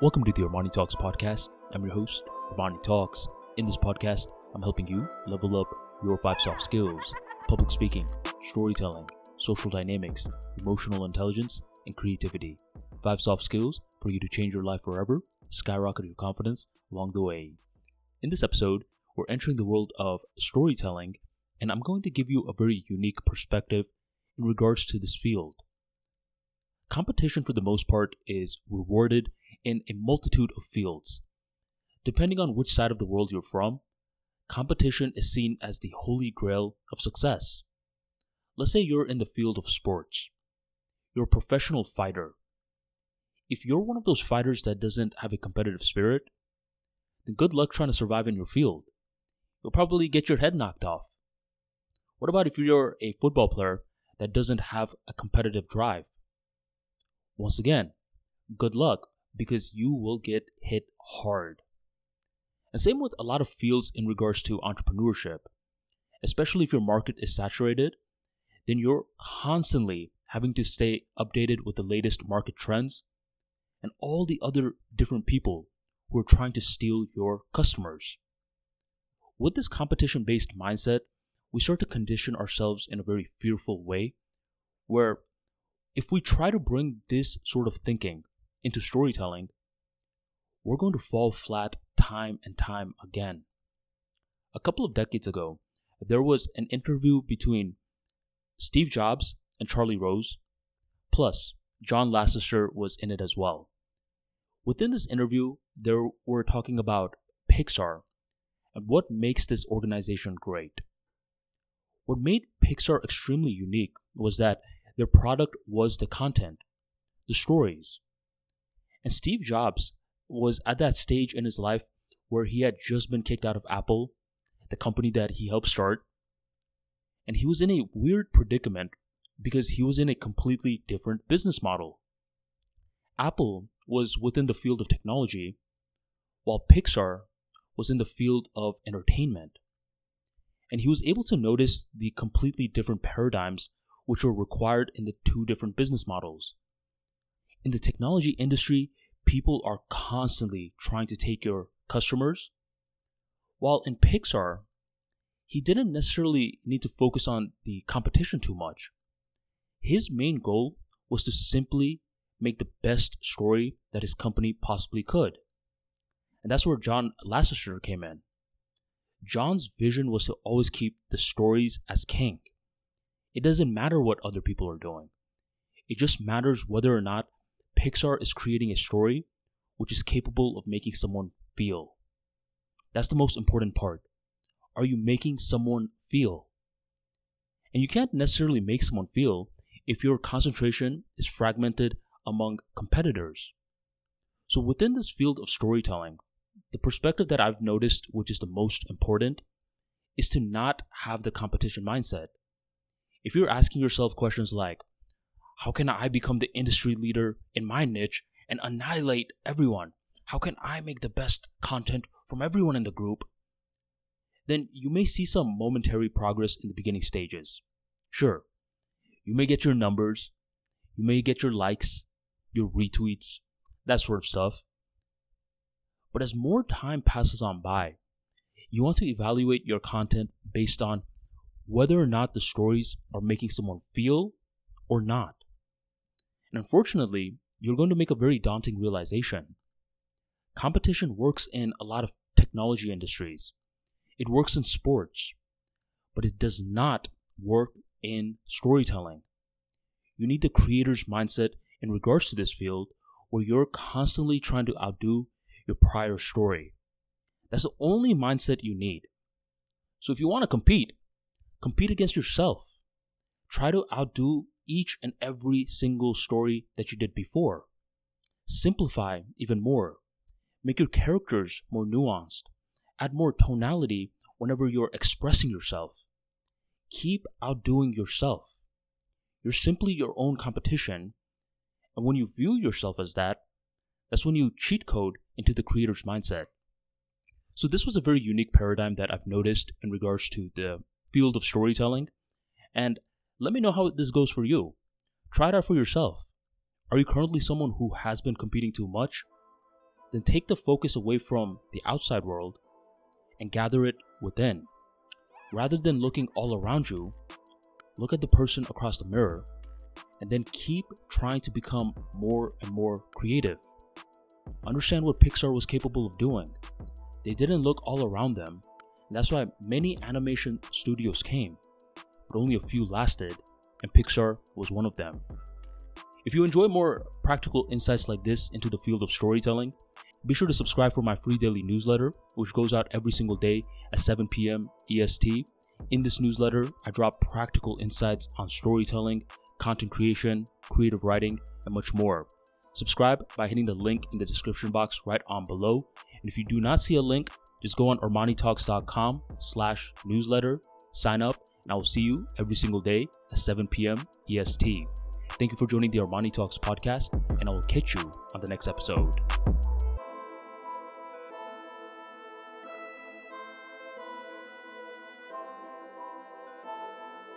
Welcome to the Armani Talks podcast. I'm your host, Armani Talks. In this podcast, I'm helping you level up your five soft skills public speaking, storytelling, social dynamics, emotional intelligence, and creativity. Five soft skills for you to change your life forever, skyrocket your confidence along the way. In this episode, we're entering the world of storytelling, and I'm going to give you a very unique perspective in regards to this field. Competition, for the most part, is rewarded in a multitude of fields. Depending on which side of the world you're from, competition is seen as the holy grail of success. Let's say you're in the field of sports. You're a professional fighter. If you're one of those fighters that doesn't have a competitive spirit, then good luck trying to survive in your field. You'll probably get your head knocked off. What about if you're a football player that doesn't have a competitive drive? Once again, good luck because you will get hit hard. And same with a lot of fields in regards to entrepreneurship. Especially if your market is saturated, then you're constantly having to stay updated with the latest market trends and all the other different people who are trying to steal your customers. With this competition based mindset, we start to condition ourselves in a very fearful way where if we try to bring this sort of thinking into storytelling, we're going to fall flat time and time again. A couple of decades ago, there was an interview between Steve Jobs and Charlie Rose, plus John Lasseter was in it as well. Within this interview, they were talking about Pixar and what makes this organization great. What made Pixar extremely unique was that their product was the content, the stories, and Steve Jobs was at that stage in his life where he had just been kicked out of Apple, the company that he helped start. And he was in a weird predicament because he was in a completely different business model. Apple was within the field of technology, while Pixar was in the field of entertainment. And he was able to notice the completely different paradigms which were required in the two different business models in the technology industry, people are constantly trying to take your customers. While in Pixar, he didn't necessarily need to focus on the competition too much. His main goal was to simply make the best story that his company possibly could. And that's where John Lasseter came in. John's vision was to always keep the stories as king. It doesn't matter what other people are doing. It just matters whether or not Pixar is creating a story which is capable of making someone feel. That's the most important part. Are you making someone feel? And you can't necessarily make someone feel if your concentration is fragmented among competitors. So, within this field of storytelling, the perspective that I've noticed, which is the most important, is to not have the competition mindset. If you're asking yourself questions like, how can I become the industry leader in my niche and annihilate everyone? How can I make the best content from everyone in the group? Then you may see some momentary progress in the beginning stages. Sure, you may get your numbers, you may get your likes, your retweets, that sort of stuff. But as more time passes on by, you want to evaluate your content based on whether or not the stories are making someone feel or not. And unfortunately, you're going to make a very daunting realization. Competition works in a lot of technology industries, it works in sports, but it does not work in storytelling. You need the creator's mindset in regards to this field where you're constantly trying to outdo your prior story. That's the only mindset you need. So if you want to compete, compete against yourself. Try to outdo each and every single story that you did before. Simplify even more. Make your characters more nuanced. Add more tonality whenever you're expressing yourself. Keep outdoing yourself. You're simply your own competition. And when you view yourself as that, that's when you cheat code into the creator's mindset. So, this was a very unique paradigm that I've noticed in regards to the field of storytelling. And let me know how this goes for you. Try it out for yourself. Are you currently someone who has been competing too much? then take the focus away from the outside world and gather it within. Rather than looking all around you, look at the person across the mirror and then keep trying to become more and more creative. Understand what Pixar was capable of doing. They didn't look all around them, and that's why many animation studios came, but only a few lasted, and Pixar was one of them. If you enjoy more practical insights like this into the field of storytelling, be sure to subscribe for my free daily newsletter, which goes out every single day at 7 p.m. EST. In this newsletter, I drop practical insights on storytelling, content creation, creative writing, and much more. Subscribe by hitting the link in the description box right on below. And if you do not see a link, just go on armanitalks.com slash newsletter, sign up, and I will see you every single day at 7 p.m. EST. Thank you for joining the Armani Talks podcast, and I will catch you on the next episode.